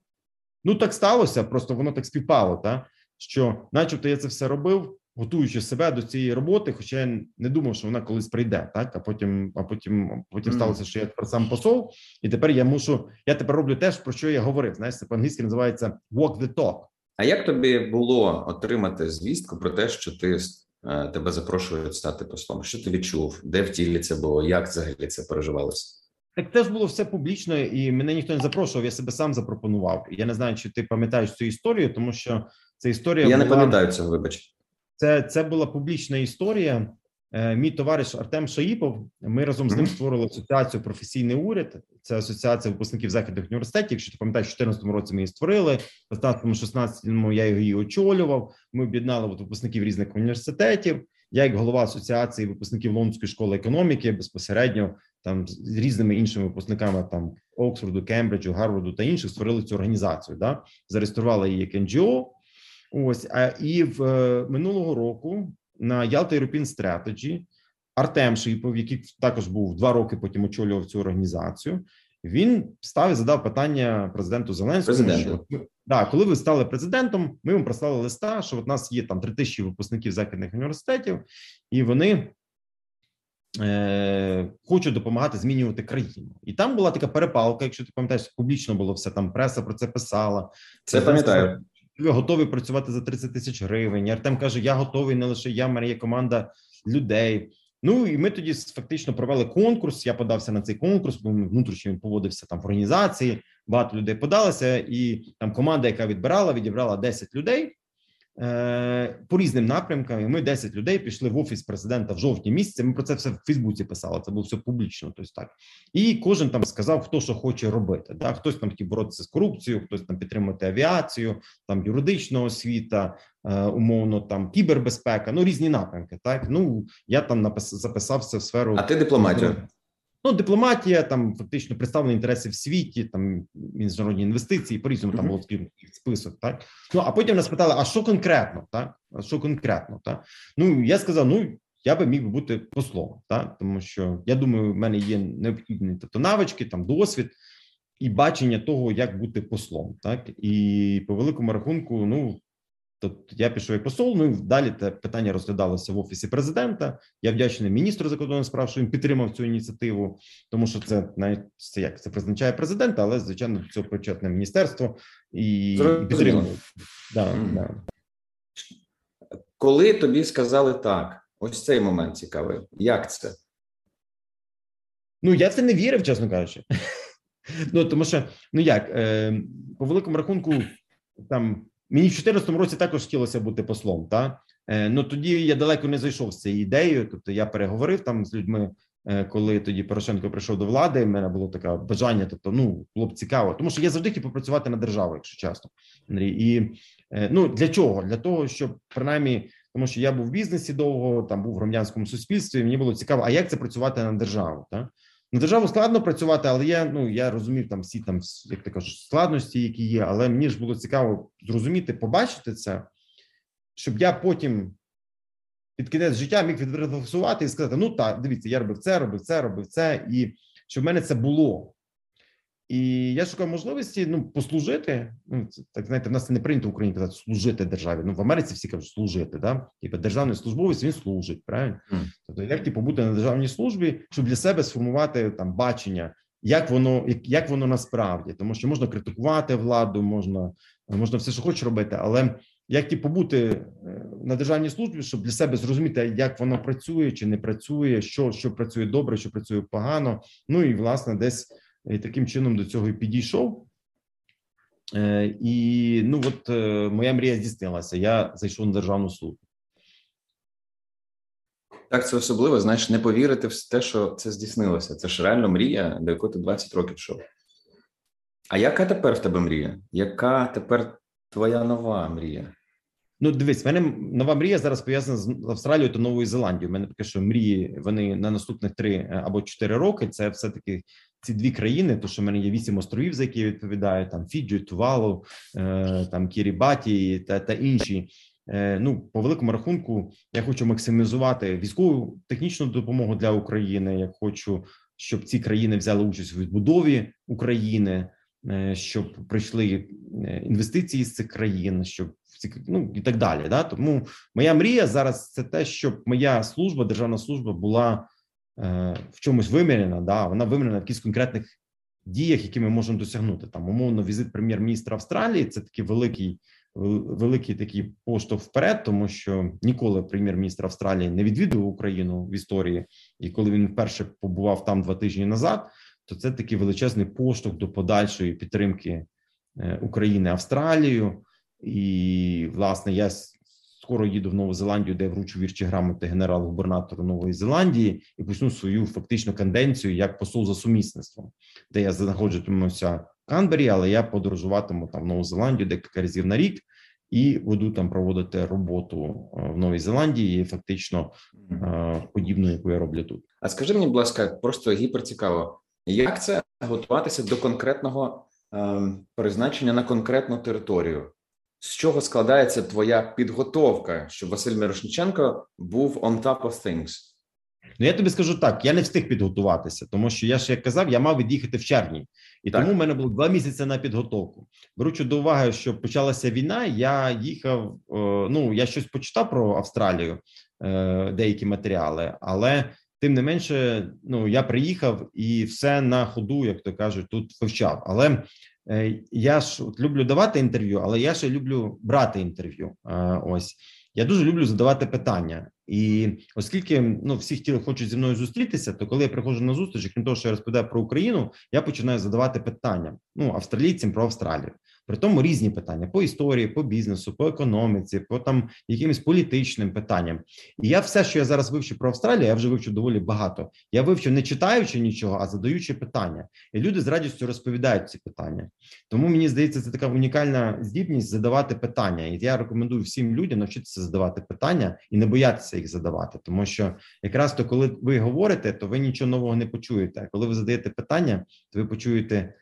Ну так сталося, просто воно так співпало, та що, начебто, я це все робив, готуючи себе до цієї роботи, хоча я не думав, що вона колись прийде, так а потім, а потім, потім mm. сталося, що я тепер сам посол, і тепер я мушу. Я тепер роблю те, про що я говорив. Знаєш, це по англійськи називається walk the talk.
А як тобі було отримати звістку про те, що ти е, тебе запрошують стати послом? Що ти відчув? Де в тілі це було? Як взагалі це переживалося?
Так теж було все публічно, і мене ніхто не запрошував. Я себе сам запропонував. Я не знаю, чи ти пам'ятаєш цю історію, тому що ця історія
я була... не пам'ятаю цього. Вибач,
це це була публічна історія. Е, мій товариш Артем Шаїпов. Ми разом з ним створили асоціацію професійний уряд. Це асоціація випускників західних університетів. Якщо ти пам'ятаєш, в 2014 році ми її створили. В 15-16 я її очолював. Ми об'єднали випускників різних університетів. Я, як голова асоціації випускників Лондонської школи економіки, безпосередньо там з різними іншими випускниками там Оксфорду, Кембриджу, Гарварду та інших створили цю організацію. Да? Зареєстрували її як НГО. Ось а і в е, минулого року на Ялта European Strategy Артем Шипов, який також був два роки потім очолював цю організацію. Він став і задав питання президенту Зеленському. Що, да, коли ви стали президентом, ми йому прислали листа, що от нас є там три тисячі випускників західних університетів, і вони е, хочуть допомагати змінювати країну. І там була така перепалка. Якщо ти пам'ятаєш, публічно було все там. Преса про це писала.
Це пам'ятаю
готові працювати за 30 тисяч гривень. Артем каже: Я готовий не лише я, мене є команда людей. Ну і ми тоді фактично провели конкурс. Я подався на цей конкурс, бо внутрішньо він поводився там в організації. Багато людей подалося, і там команда, яка відбирала, відібрала 10 людей. Е, по різним напрямкам. І Ми 10 людей пішли в офіс президента в жовтні місяці. Ми про це все в Фейсбуці писали. Це було все публічно. Тобто так, і кожен там сказав, хто що хоче робити. Так? Хтось там хотів боротися з корупцією, хтось там підтримувати авіацію, там юридична освіта, е, умовно там кібербезпека. Ну різні напрямки. Так ну я там напис записався в сферу.
А ти дипломатію?
Ну, дипломатія, там фактично представлені інтереси в світі, там міжнародні інвестиції, по різному там було список. Так ну а потім нас питали: а що конкретно? Так, а що конкретно? Так ну я сказав: ну я би міг би бути послом, так тому що я думаю, в мене є необхідні тобто навички, там досвід і бачення того, як бути послом, так і по великому рахунку, ну Тобто я пішов як посол. Ну і далі те питання розглядалося в офісі президента. Я вдячний міністру закордонних справ, що він підтримав цю ініціативу, тому що це навіть це як це призначає президент, але звичайно до цього причетне міністерство і, підтримує. Да, да.
Коли тобі сказали так, ось цей момент цікавий. Як це?
Ну я це не вірив, чесно кажучи. Ну тому що ну як е, по великому рахунку там. Мені в 2014 році також хотілося бути послом. Та е, ну тоді я далеко не зайшов з цією ідеєю. Тобто я переговорив там з людьми, е, коли тоді Порошенко прийшов до влади. в мене було таке бажання. Тобто, ну було б цікаво, тому що я завжди хотів попрацювати на державу, якщо чесно, Андрій. І е, ну для чого? Для того, щоб принаймні тому що я був в бізнесі довго, там був в громадянському суспільстві. Мені було цікаво, а як це працювати на державу? Так? На державу складно працювати, але я ну я розумів там всі там, як ти кажеш, складності, які є. Але мені ж було цікаво зрозуміти, побачити це, щоб я потім під кінець життя міг відрефлексувати і сказати: ну так, дивіться, я робив це, робив це, робив це, і щоб в мене це було. І я шукав можливості ну послужити. Ну це так знаєте, в нас це не прийнято в Україні казати служити державі. Ну в Америці всі кажуть служити. Да? Типу державний службовець він служить. Правильно, mm. тобто як типу бути на державній службі, щоб для себе сформувати там бачення, як воно як, як воно насправді, тому що можна критикувати владу, можна можна все, що хочеш робити, але як типу бути е, на державній службі, щоб для себе зрозуміти, як воно працює чи не працює, що що працює добре, що працює погано. Ну і власне десь таким чином до цього і підійшов. Е, і ну от е, моя мрія здійснилася. Я зайшов на державну службу.
Так, це особливо, знаєш, не повірити в те, що це здійснилося. Це ж реально мрія, до якої ти 20 років йшов. А яка тепер в тебе мрія? Яка тепер твоя нова мрія?
Ну, дивись, в мене нова мрія зараз пов'язана з Австралією та Новою Зеландією. У мене таке, що мрії вони на наступних три е, або чотири роки. Це все таки ці дві країни. То що в мене є вісім островів, за які я відповідаю: там Фіджі, Тувалу, е, там Кірібаті та, та інші. Е, ну, по великому рахунку, я хочу максимізувати військову технічну допомогу для України. Я хочу, щоб ці країни взяли участь у відбудові України. Щоб прийшли інвестиції з цих країн, щоб ну і так далі. Да? Тому моя мрія зараз це те, щоб моя служба, державна служба була е, в чомусь вимірена. Да? Вона вимірена в якихось конкретних діях, які ми можемо досягнути. Там умовно візит прем'єр-міністра Австралії. Це такий великий. Великий такий поштовх вперед, тому що ніколи прем'єр-міністр Австралії не відвідував Україну в історії, і коли він вперше побував там два тижні назад, то це такий величезний поштовх до подальшої підтримки е, України Австралією. І власне я скоро їду в Нову Зеландію, де вручу вірчі грамоти генерал-губернатору Нової Зеландії і почну свою фактичну канденцію як посол за сумісництвом, де я знаходжуся в Канбері, але я подорожуватиму там в Нову Зеландію декілька разів на рік. І буду там проводити роботу е, в Новій Зеландії, фактично е, подібну, яку я роблю тут.
А скажи мені, будь ласка, просто гіперцікаво, як це готуватися до конкретного ем, призначення на конкретну територію? З чого складається твоя підготовка, щоб Василь Мирошниченко був on top of things?
Ну я тобі скажу так: я не встиг підготуватися, тому що я ж як казав, я мав від'їхати в червні, і так. тому в мене було два місяці на підготовку. Беручи до уваги, що почалася війна, я їхав. Ну я щось почитав про Австралію, е, деякі матеріали, але тим не менше, ну я приїхав і все на ходу, як то кажуть, тут вивчав. Але Е, я ж от люблю давати інтерв'ю, але я ще люблю брати інтерв'ю. Е, ось я дуже люблю задавати питання, і оскільки ну всі хотіли хочуть зі мною зустрітися, то коли я приходжу на зустріч, крім того, що я розповідаю про Україну, я починаю задавати питання ну австралійцям про Австралію. При тому різні питання по історії, по бізнесу, по економіці, по там якимось політичним питанням. І я все, що я зараз вивчу про Австралію, я вже вивчу доволі багато. Я вивчу не читаючи нічого, а задаючи питання. І люди з радістю розповідають ці питання. Тому мені здається, це така унікальна здібність задавати питання. І я рекомендую всім людям навчитися задавати питання і не боятися їх задавати, тому що якраз то, коли ви говорите, то ви нічого нового не почуєте. А коли ви задаєте питання, то ви почуєте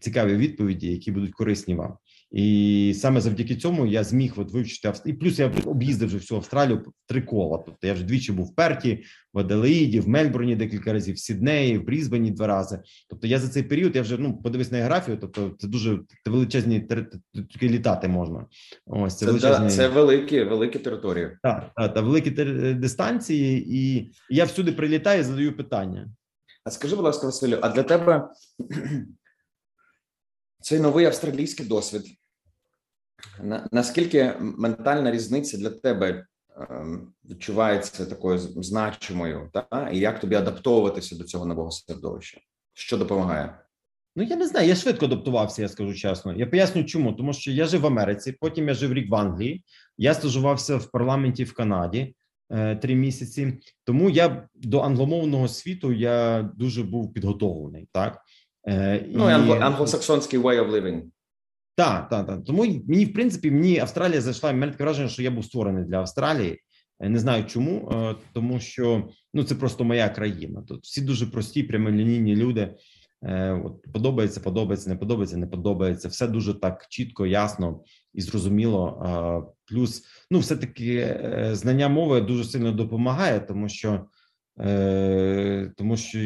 цікаві відповіді, які будуть корисні вам. І саме завдяки цьому я зміг от вивчити і плюс я об'їздив вже всю Австралію три кола. Тобто я вже двічі був в Перті, в Аделаїді, в Мельбурні декілька разів, в Сіднеї, в Брізбені два рази. Тобто я за цей період я вже ну подивись на географію. Тобто це дуже величезні такі літати можна.
Ось це, це величезні... це великі, великі території.
Так, так, та великі дистанції, і я всюди прилітаю, і задаю питання.
А скажи, будь ласка, Василю, а для тебе цей новий австралійський досвід. Наскільки ментальна різниця для тебе ем, відчувається такою значимою, та і як тобі адаптовуватися до цього нового середовища? Що допомагає?
Ну я не знаю. Я швидко адаптувався, я скажу чесно. Я поясню, чому тому, що я жив в Америці, потім я жив рік в Англії. Я стажувався в парламенті в Канаді е, три місяці. Тому я до англомовного світу я дуже був підготовлений. Так
ну, і... англосаксонський way of living.
Так, так, так. Тому мені, в принципі, мені Австралія зайшла. Мене таке враження, що я був створений для Австралії, Не знаю чому, тому що ну це просто моя країна. Тут всі дуже прості, прямолінійні люди. От подобається, подобається, не подобається, не подобається. Все дуже так чітко, ясно і зрозуміло. Плюс, ну, все таки знання мови дуже сильно допомагає, тому що тому що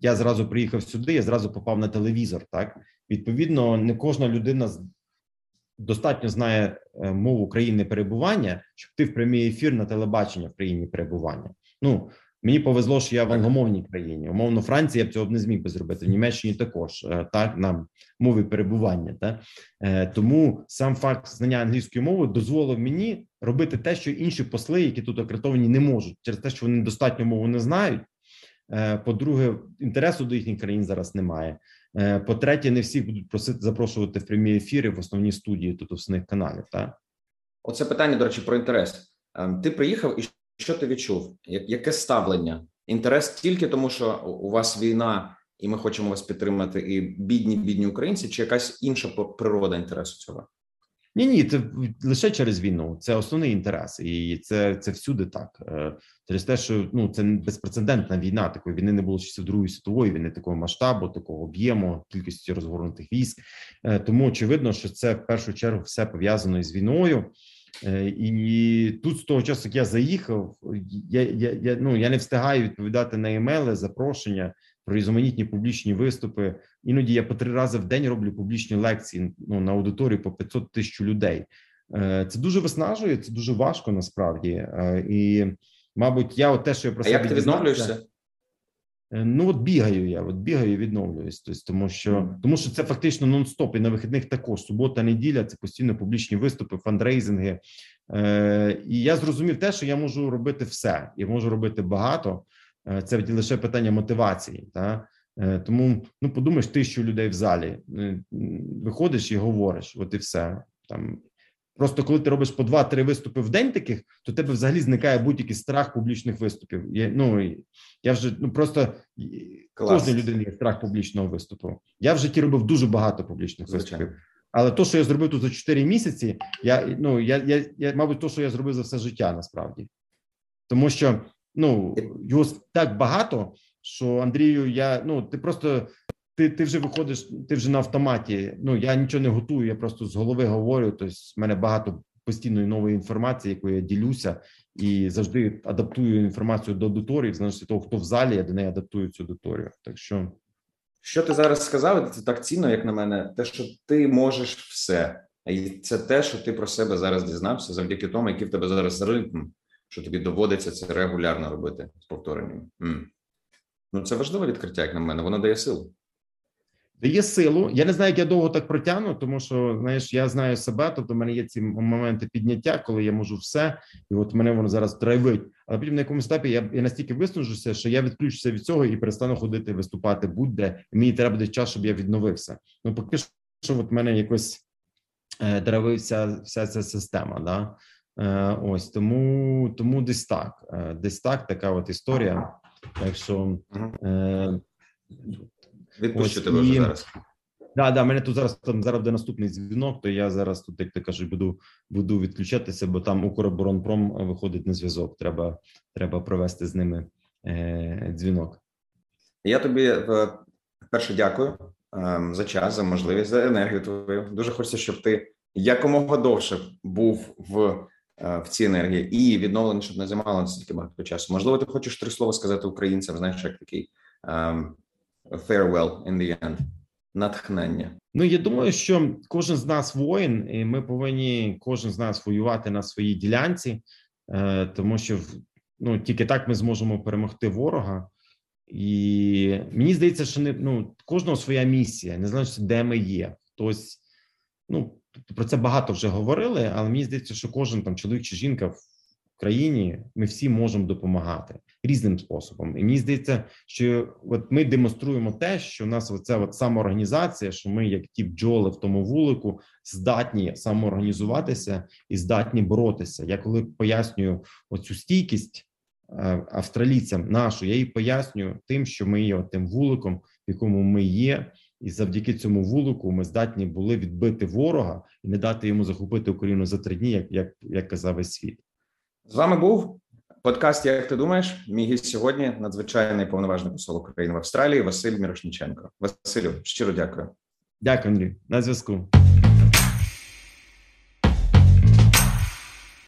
я зразу приїхав сюди, я зразу попав на телевізор. Так відповідно, не кожна людина достатньо знає е, мову країни перебування, щоб ти в прямий ефір на телебачення в країні перебування. Ну мені повезло, що я в англомовній країні. Умовно, Франції я б цього б не зміг би зробити. В Німеччині також е, так на мові перебування. Так? Е, тому сам факт знання англійської мови дозволив мені робити те, що інші посли, які тут акредитовані, не можуть через те, що вони достатньо мову не знають. По-друге, інтересу до їхніх країн зараз немає. Е, по-третє, не всіх будуть просити запрошувати в прямі ефіри в основні студії тут основних каналів. Так?
Оце питання, до речі, про інтерес. Ем, ти приїхав, і що ти відчув? Яке ставлення? Інтерес тільки тому, що у вас війна, і ми хочемо вас підтримати, і бідні, бідні українці, чи якась інша природа інтересу цього?
Ні, ні, це лише через війну. Це основний інтерес, і це це всюди так. Е, через те, що ну це безпрецедентна війна. Такої війни не було часів Другої світової війни, такого масштабу, такого об'єму, кількості розгорнутих військ. Е, тому очевидно, що це в першу чергу все пов'язано із війною. Е, і тут з того часу, як я заїхав, я я, я ну я не встигаю відповідати на емейли, запрошення про різноманітні публічні виступи. Іноді я по три рази в день роблю публічні лекції ну, на аудиторію по 500 тисяч людей. Е, це дуже виснажує, це дуже важко насправді. Е, і, мабуть, я от те, що я про
себе як ти відновлюєшся?
Е, ну от бігаю я, от бігаю і відновлююсь. Тобто, тому що тому що це фактично нон-стоп, і на вихідних також субота, неділя це постійно публічні виступи, фандрейзинги. Е, І я зрозумів те, що я можу робити все, я можу робити багато. Це лише питання мотивації. Та? Е, тому ну подумаєш, тисячу людей в залі е, виходиш і говориш, от і все там. Просто коли ти робиш по два-три виступи в день таких, то тебе взагалі зникає будь-який страх публічних виступів. Я, Ну я вже ну просто кожна людина є страх публічного виступу. Я в житті робив дуже багато публічних Звичайно. виступів. Але то, що я зробив тут за 4 місяці, я ну я, я, я мабуть, то, що я зробив за все життя, насправді, тому що Ну його так багато, що Андрію, я ну ти просто ти ти вже виходиш, ти вже на автоматі. Ну я нічого не готую, я просто з голови говорю. Тобто, в мене багато постійної нової інформації, якою я ділюся, і завжди адаптую інформацію до аудиторії, залежно того, хто в залі, я до неї адаптую цю аудиторію. Так що,
що ти зараз сказав, це так цінно, як на мене, те, що ти можеш все, і це те, що ти про себе зараз дізнався, завдяки тому, який в тебе зараз ритм що тобі доводиться це регулярно робити з повторенням. Ну це важливе відкриття, як на мене, воно дає силу.
Дає силу. Я не знаю, як я довго так протягну, тому що знаєш, я знаю себе. Тобто, в мене є ці моменти підняття, коли я можу все, і от мене воно зараз драйвить. Але потім на якомусь етапі я я настільки виснажуся, що я відключуся від цього і перестану ходити, виступати будь-де. Мені треба буде час, щоб я відновився. Ну поки що, от мене якось е, драйвився вся ця система. Да? Е, ось тому тому десь так, е, десь так, така от історія. Так що
е, відпущу тебе вже зараз.
Да, да, мене тут зараз там зараз буде наступний дзвінок, то я зараз тут, як ти кажуть, буду буду відключатися, бо там Укроборонпром виходить на зв'язок. Треба треба провести з ними е, дзвінок.
Я тобі перше дякую е, за час, за можливість, за енергію твою. Дуже хочеться, щоб ти якомога довше був в Е, в цій енергії і відновлення, щоб не займало настільки багато часу. Можливо, ти хочеш три слова сказати українцям, знаєш, як такий um, farewell in the end, натхнення.
Ну я думаю, що кожен з нас воїн, і ми повинні кожен з нас воювати на своїй ділянці, е, тому що ну тільки так ми зможемо перемогти ворога. І мені здається, що не ну кожного своя місія, не знаю, де ми є. Хтось ну про це багато вже говорили, але мені здається, що кожен там чоловік чи жінка в країні ми всі можемо допомагати різним способом. І мені здається, що от ми демонструємо те, що у нас оця от самоорганізація, що ми, як ті бджоли в тому вулику, здатні самоорганізуватися і здатні боротися. Я коли пояснюю оцю стійкість е, австралійцям нашу, я їй пояснюю тим, що ми є тим вуликом, в якому ми є і завдяки цьому вулику ми здатні були відбити ворога і не дати йому захопити Україну за три дні, як як, як казав весь світ.
З вами був подкаст. Як ти думаєш? Мій гість сьогодні надзвичайний повноважний посол України в Австралії Василь Мірошніченко Василю, щиро дякую.
Дякую, Андрій. На зв'язку.